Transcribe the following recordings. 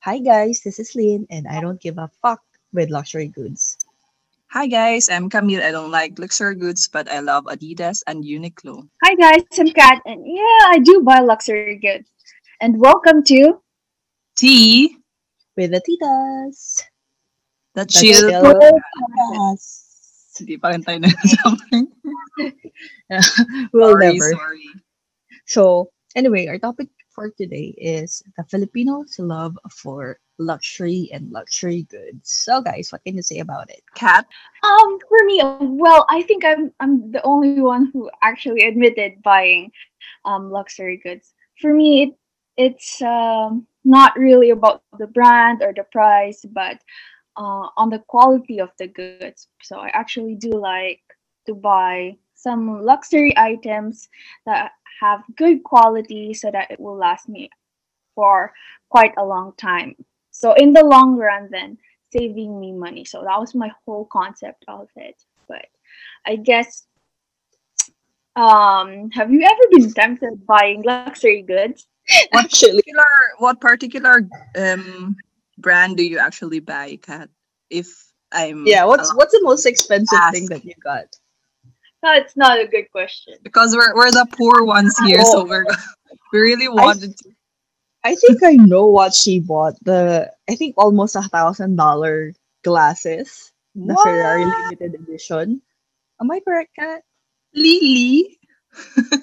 Hi guys, this is Lynn, and I don't give a fuck with luxury goods. Hi guys, I'm Camille. I don't like luxury goods, but I love Adidas and Uniqlo. Hi guys, I'm Kat, and yeah, I do buy luxury goods. And welcome to Tea, With the titas. the The chill. chill podcast. Hindi pa rin tayo nagsasabi. we'll sorry, never. sorry. So, anyway, our topic for today is the Filipinos' love for luxury and luxury goods. So, guys, what can you say about it? Kat, um for me, well, I think I'm I'm the only one who actually admitted buying um luxury goods. For me, it, it's um not really about the brand or the price, but uh, on the quality of the goods. So I actually do like to buy some luxury items that have good quality so that it will last me for quite a long time. So in the long run then saving me money. So that was my whole concept of it. But I guess um have you ever been tempted buying luxury goods? what particular what particular um brand do you actually buy, Kat? If I'm yeah. What's what's the most expensive thing that you got? That's not a good question. because we're we're the poor ones here, so Oh. we're we really wanted to. I think I know what she bought. The I think almost a thousand dollar glasses, the Ferrari limited edition. Am I correct, Kat? Lily?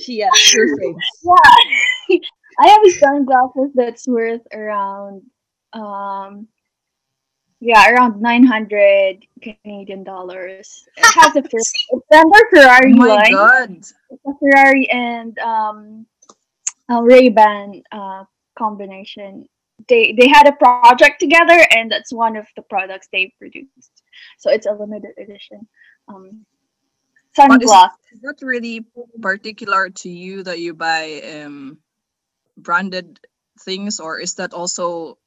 She yeah, her. Yeah. I have a sunglasses that's worth around um yeah, around 900 Canadian dollars. It has a Fer- it's under Oh Ferrari my line. god. It's a Ferrari and um a Ray-Ban uh combination. They they had a project together and that's one of the products they produced. So it's a limited edition um But is, is that really particular to you that you buy um branded things or is that also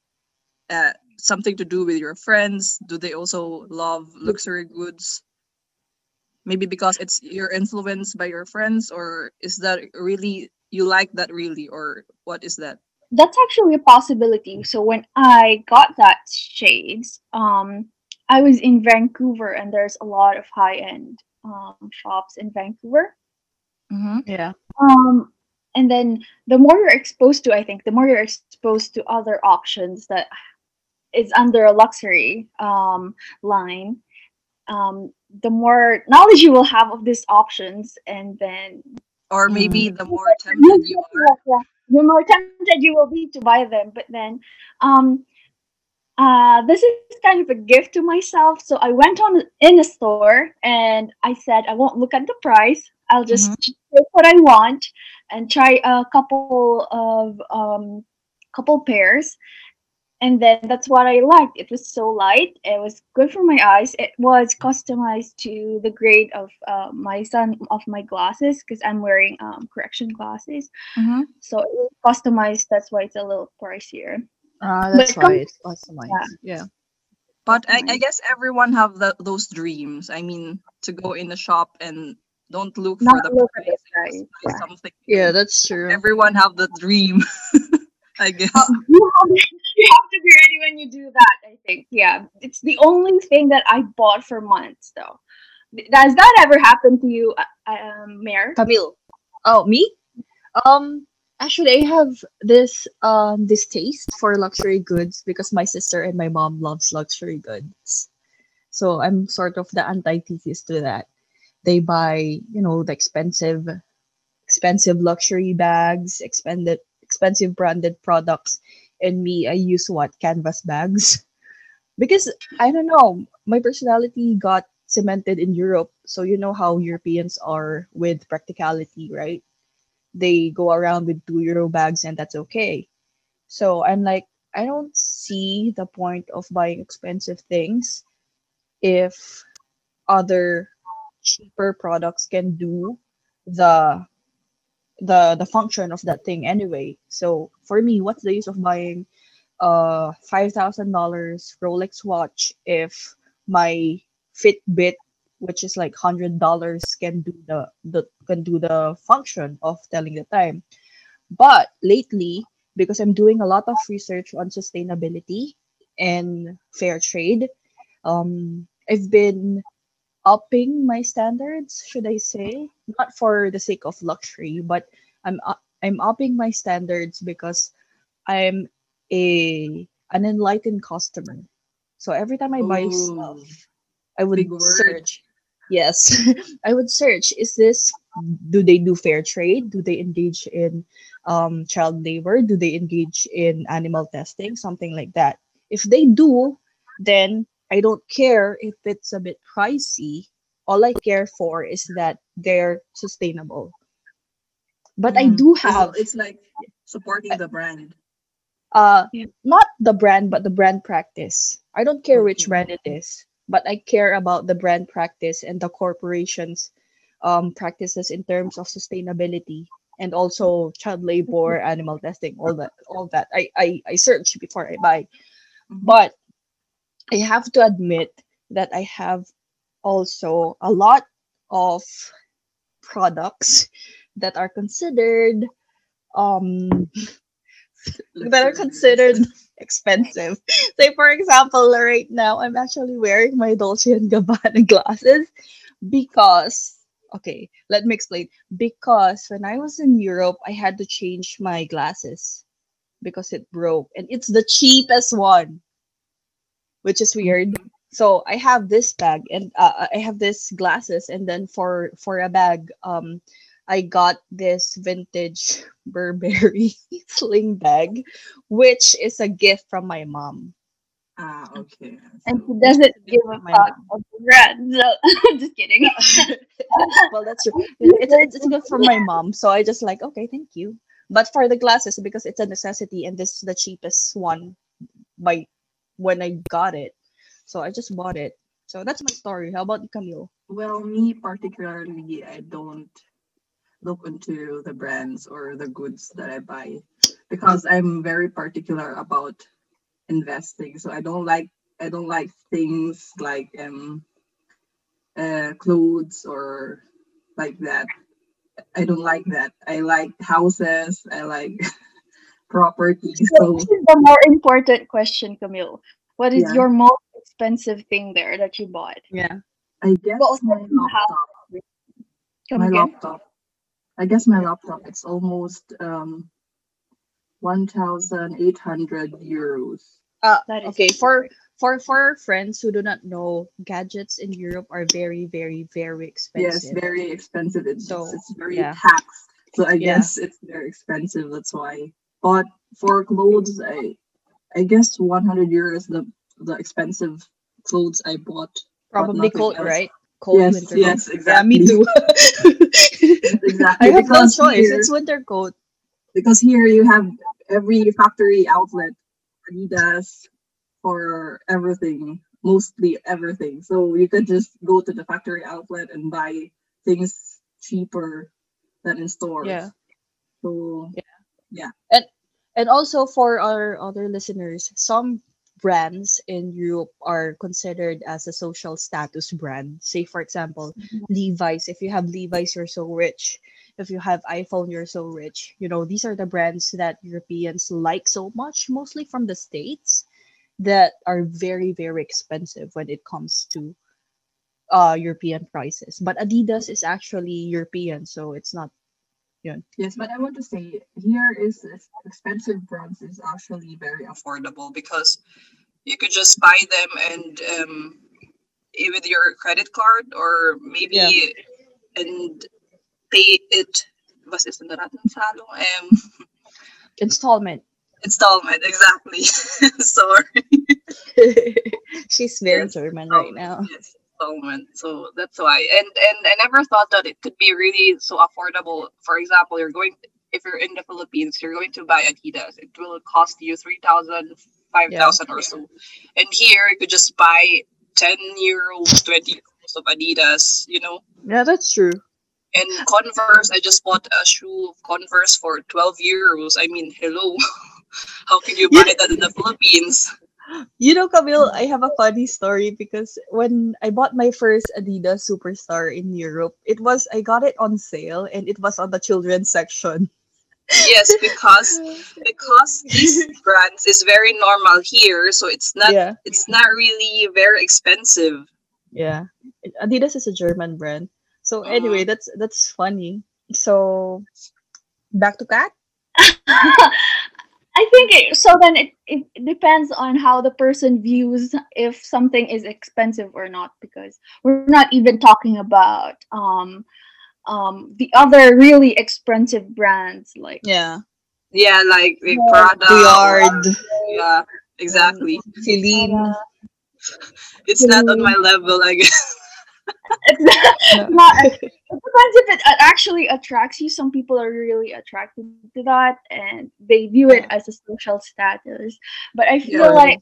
uh, something to do with your friends? Do they also love luxury goods? Maybe because it's you're influenced by your friends or is that really you like that really or what is that? That's actually a possibility. So when I got that shades, um, I was in Vancouver, and there's a lot of high-end um, shops in Vancouver. Mm-hmm. Yeah. Um, and then the more you're exposed to, I think, the more you're exposed to other options that is under a luxury um, line, um, the more knowledge you will have of these options, and then Or Mm. maybe the more tempted you are. Yeah, the more tempted you will be to buy them. But then, um, uh, this is kind of a gift to myself. So I went on in a store and I said I won't look at the price. I'll just take what I want and try a couple of um, couple pairs. And then that's what I liked. It was so light. It was good for my eyes. It was customized to the grade of uh, my son of my glasses because I'm wearing um, correction glasses. Mhm. So it was customized. That's why it's a little pricier. Ah, But that's it comes- why it's customized. Yeah. But I, I guess everyone have the, those dreams. I mean, to go in the shop and don't look for Not the look at price, the and price, buy yeah. something. Yeah, that's true. Everyone have the dream. I guess. You, have, to be ready when you do that. I think. Yeah, it's the only thing that I bought for months, though. Does that ever happen to you, uh, um, Mayor? Camille. Oh, me? Um, actually, I have this um distaste for luxury goods because my sister and my mom loves luxury goods. So I'm sort of the antithesis to that. They buy, you know, the expensive, expensive luxury bags, expensive, expensive branded products, and me, I use what canvas bags because I don't know, my personality got cemented in Europe. So you know how Europeans are with practicality, right? They go around with two euro bags and that's okay. So I'm like, I don't see the point of buying expensive things if other cheaper products can do the the the function of that thing anyway. So for me, what's the use of buying a five thousand dollars Rolex watch if my Fitbit, which is like hundred dollars, can do the the can do the function of telling the time. But lately, because I'm doing a lot of research on sustainability and fair trade. Um, I've been upping my standards, should I say, not for the sake of luxury, but I'm I'm upping my standards because I'm a an enlightened customer. So every time I buy stuff, Oh, I would search. Yes, I would search. Is this do they do fair trade? Do they engage in um, child labor? Do they engage in animal testing? Something like that. If they do, then I don't care if it's a bit pricey. All I care for is that they're sustainable. But I Mm. do have it's like supporting the brand. uh Yeah. not the brand but the brand practice i don't care which brand it is but i care about the brand practice and the corporation's um practices in terms of sustainability and also child labor animal testing all that all that i i, I search before i buy Mhm. but i have to admit that i have also a lot of products that are considered um that are considered expensive. Say, for example, right now, I'm actually wearing my Dolce and Gabbana glasses because, okay, let me explain. Because when I was in Europe, I had to change my glasses because it broke, and it's the cheapest one, which is weird. So I have this bag, and uh, I have this glasses, and then for for a bag, um, I got this vintage Burberry sling bag, which is a gift from my mom. Ah, okay. And So he Which doesn't give a fuck mom. of the brand. So just kidding. well, that's true. It's, it's, it's a gift from my mom, so I just like okay, thank you. But for the glasses, because it's a necessity, and this is the cheapest one by when I got it, so I just bought it. So that's my story. How about you, Camille? well, me particularly, I don't look into the brands or the goods that I buy because I'm very particular about investing. So I don't like I don't like things like um uh clothes or like that. I don't like that. I like houses. I like property. So So this is the more important question, Camille. What is yeah, your most expensive thing there that you bought? Yeah. I guess Well, my laptop. come My again. laptop. I guess my laptop. It's almost um one thousand eight hundred euros. Uh, That is okay. For for for our friends who do not know, gadgets in Europe are very, very, very expensive. Yes, very expensive. It's So it's very yeah, taxed. So I yeah, guess it's very expensive. That's why. But for clothes, I I guess one hundred euros the the expensive clothes I bought, probably cold, else. right? Cold Yes, winter coat. yes, Yeah, me exactly. too. Yes, I exactly. have no choice. here, It's winter coat. because here you have every factory outlet, Adidas for everything, mostly everything. So you could just go to the factory outlet and buy things cheaper than in stores. Yeah, So yeah. Yeah, And and also for our other listeners, some brands in Europe are considered as a social status brand. Say for example, Levi's. If you have Levi's, you're so rich. If you have iPhone, you're so rich. You know, these are the brands that Europeans like so much, mostly from the States, that are very, very expensive when it comes to uh European prices. But Adidas is actually European, so it's not know, yes, but I want to say here is expensive brands is actually very affordable because you could just buy them and um eh, with your credit card or maybe yeah. and pay it was is the um Installment. installment exactly sorry She's very German right installment now. yes so that's why. And and i never thought that it could be really so affordable. For example you're going if you're in the philippines you're going to buy adidas. It will cost you 3000 five Yeah. or so. And here you could just buy 10 euros 20 euros of adidas you know? Yeah, that's true. and converse i just bought a shoe of converse for 12 euros. I mean hello. How can you You, buy that in the philippines you know, Camille, I have a funny story because when I bought my first Adidas Superstar in Europe, it was I got it on sale and it was on the children's section. yes, because because these brands is very normal here, so it's not yeah, it's not really very expensive. yeah. Adidas is a German brand. So Uh, anyway, that's that's funny. So back to Kat. I think it, so. Then it, it depends on how the person views if something is expensive or not, because we're not even talking about um um the other really expensive brands like Yeah. yeah, like like Yeah, Prada or Bouillard, yeah, exactly. Celine. Prada, It's not on my level, I guess. It's No. not. It depends if it actually attracts you. Some people are really attracted to that, and they view it as a social status. But I feel Or like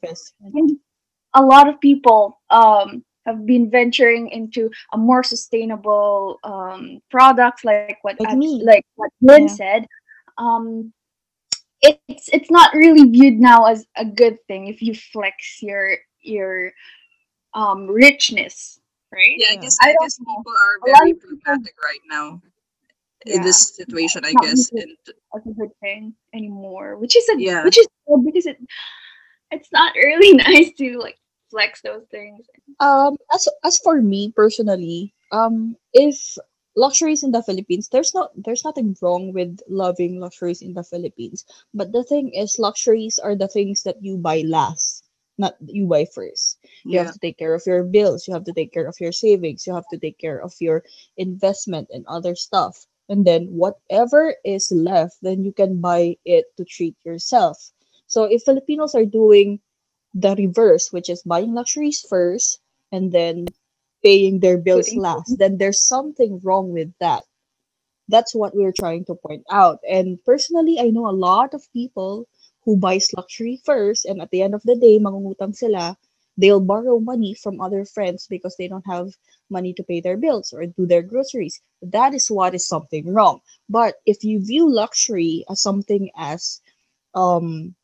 a lot of people um have been venturing into a more sustainable um products like what Like Ad- like what Lynn Yeah. said um it's it's not really viewed now as a good thing if you flex your your um richness right? Yeah, I guess i I don't guess know. people are very of people pragmatic right now in this situation, I guess. viewed And as a good thing anymore which is a yeah, which is good because it it's not really nice to like flex those things. Um, as as for me personally, um, if luxuries in the Philippines, there's not there's nothing wrong with loving luxuries in the Philippines. But the thing is, luxuries are the things that you buy last, not you buy first. You have to take care of your bills. You have to take care of your savings. You have to take care of your investment and other stuff. And then whatever is left, then you can buy it to treat yourself. So if Filipinos are doing the reverse, which is buying luxuries first and then paying their bills last, then there's something wrong with that. That's what we're trying to point out. And personally, I know a lot of people who buys luxury first and at the end of the day, mangungutang sila. They'll borrow money from other friends because they don't have money to pay their bills or do their groceries. That is what is something wrong. But if you view luxury as something as um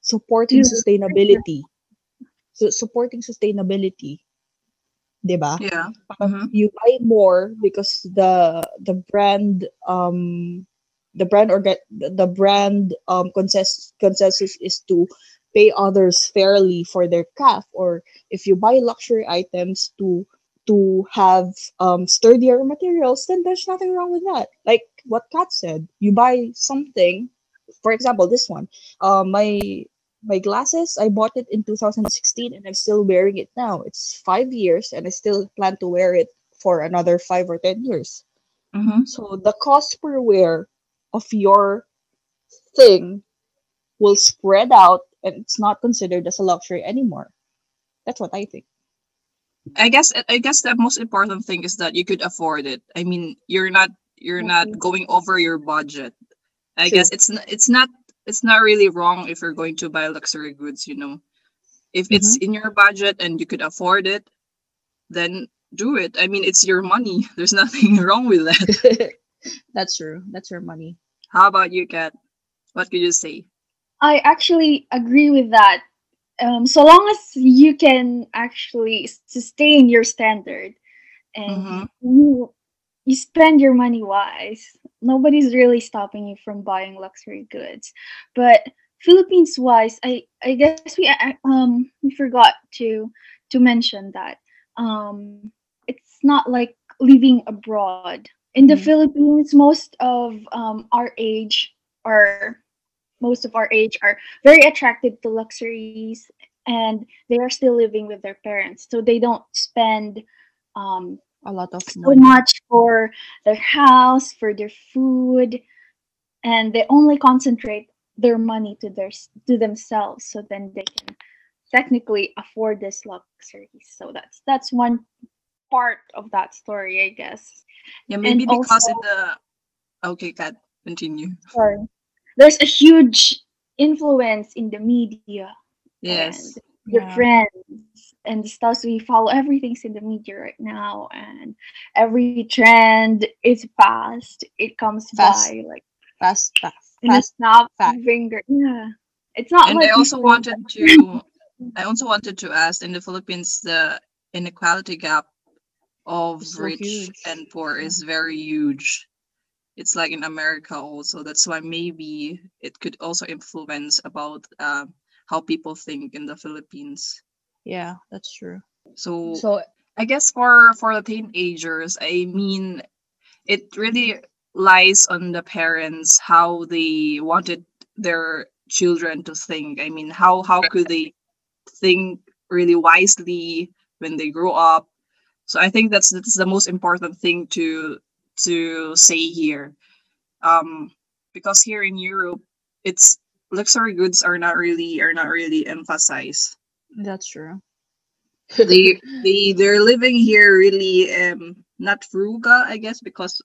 supporting you sustainability, so supporting sustainability ba? yeah. Parang hmm you buy more because the the brand um the brand or get the brand um consensus consensus is to pay others fairly for their craft or if you buy luxury items to to have um sturdier materials then there's nothing wrong with that. Like what kat said you buy something for example this one. Uh, my my glasses i bought it in 2016 and i'm still wearing it now. It's five years and i still plan to wear it for another five or ten years. Hmm so the cost per wear of your thing will spread out and it's not considered as a luxury anymore that's what i think I guess I guess the most important thing is that you could afford it. I mean, you're not you're not Mhm. going over your budget. I true guess it's it's not it's not really wrong if you're going to buy luxury goods, you know. If it's mm-hmm. in your budget and you could afford it, then do it. I mean, it's your money. There's nothing wrong with that. that's true that's your money How about you, Kat? What could you say? I actually agree with that. Um, so long as you can actually sustain your standard and Mm-hmm. you you spend your money wise, nobody's really stopping you from buying luxury goods. But Philippines wise, I I guess we um we forgot to to mention that um it's not like living abroad. In the mm-hmm. Philippines, most of um our age are most of our age are very attracted to luxuries and they are still living with their parents. So they don't spend um, a lot of so much for their house for their food and they only concentrate their money to their to themselves. So then they can technically afford this luxury. So that's that's one part of that story i guess. Yeah, and maybe also because in the okay, Kat, continue. sorry, there's a huge influence in the media Yes. the yeah. friends and the stuff. We follow everything's in the media right now and every trend is fast. It comes fast. by like fast fast, in a fast snap fact finger yeah. It's not And I also wanted to I also wanted to ask in the Philippines the inequality gap of so rich huge and poor is very huge. it's like in America also. That's why maybe it could also influence about uh, how people think in the Philippines. Yeah, that's true. So, So I guess for for the teenagers, I mean, it really lies on the parents how they wanted their children to think. I mean, how how could they think really wisely when they grow up? So I think that's that's the most important thing to to say here. Um, because here in Europe, it's luxury goods are not really are not really emphasized. that's true. They they they're living here really um not frugal, I guess, because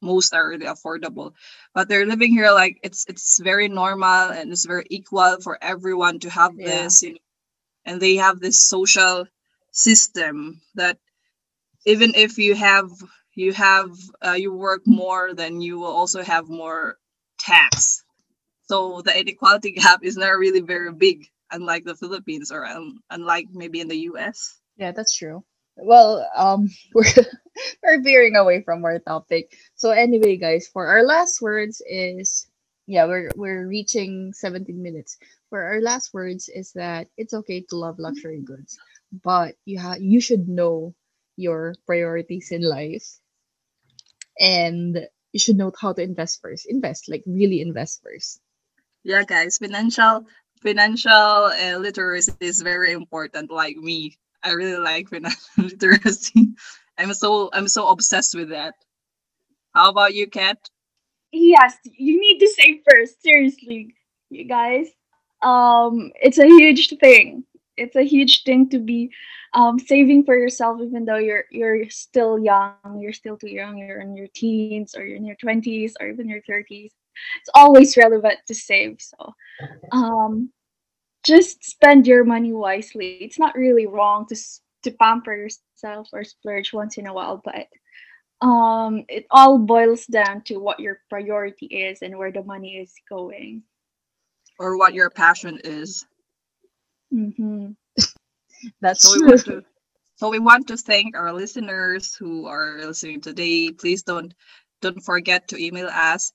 most are really affordable. But they're living here like it's it's very normal and it's very equal for everyone to have Yeah. this, you know, and they have this social system that even if you have you have uh, you work more then you will also have more tax so the inequality gap is not really very big unlike the philippines or um, unlike maybe in the us Yeah, that's true. Well, um, we're we're veering away from our topic. So anyway, guys, for our last words is yeah, we're we're reaching 17 minutes. For our last words is that it's okay to love luxury goods, but you ha you should know your priorities in life and you should know how to invest first. Invest, like really invest first. yeah guys financial financial uh, literacy is very important like me i really like financial literacy i'm so i'm so obsessed with that how about you kat Yes, you need to save first. Seriously, you guys. Um, it's a huge thing. It's a huge thing to be um, saving for yourself, even though you're you're still young. You're still too young. You're in your teens, or you're in your twenties, or even your thirties. It's always relevant to save. So, um, just spend your money wisely. It's not really wrong to to pamper yourself or splurge once in a while, but um it all boils down to what your priority is and where the money is going or what your passion is hmm That's so we true. want to so we want to thank our listeners who are listening today. Please don't don't forget to email us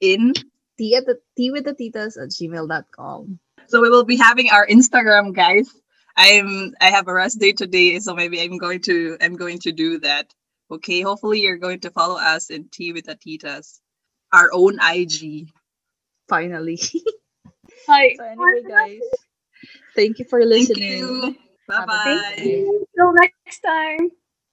in Tea at the tea with the titas at gmail.com. so we will be having our instagram guys. I'm i have a rest day today so maybe i'm going to i'm going to do that. Okay hopefully you're going to follow us in tea with the titas. Our own ig Finally. hi. So anyway, guys, thank you for thank listening. you Bye-bye. great day. till next time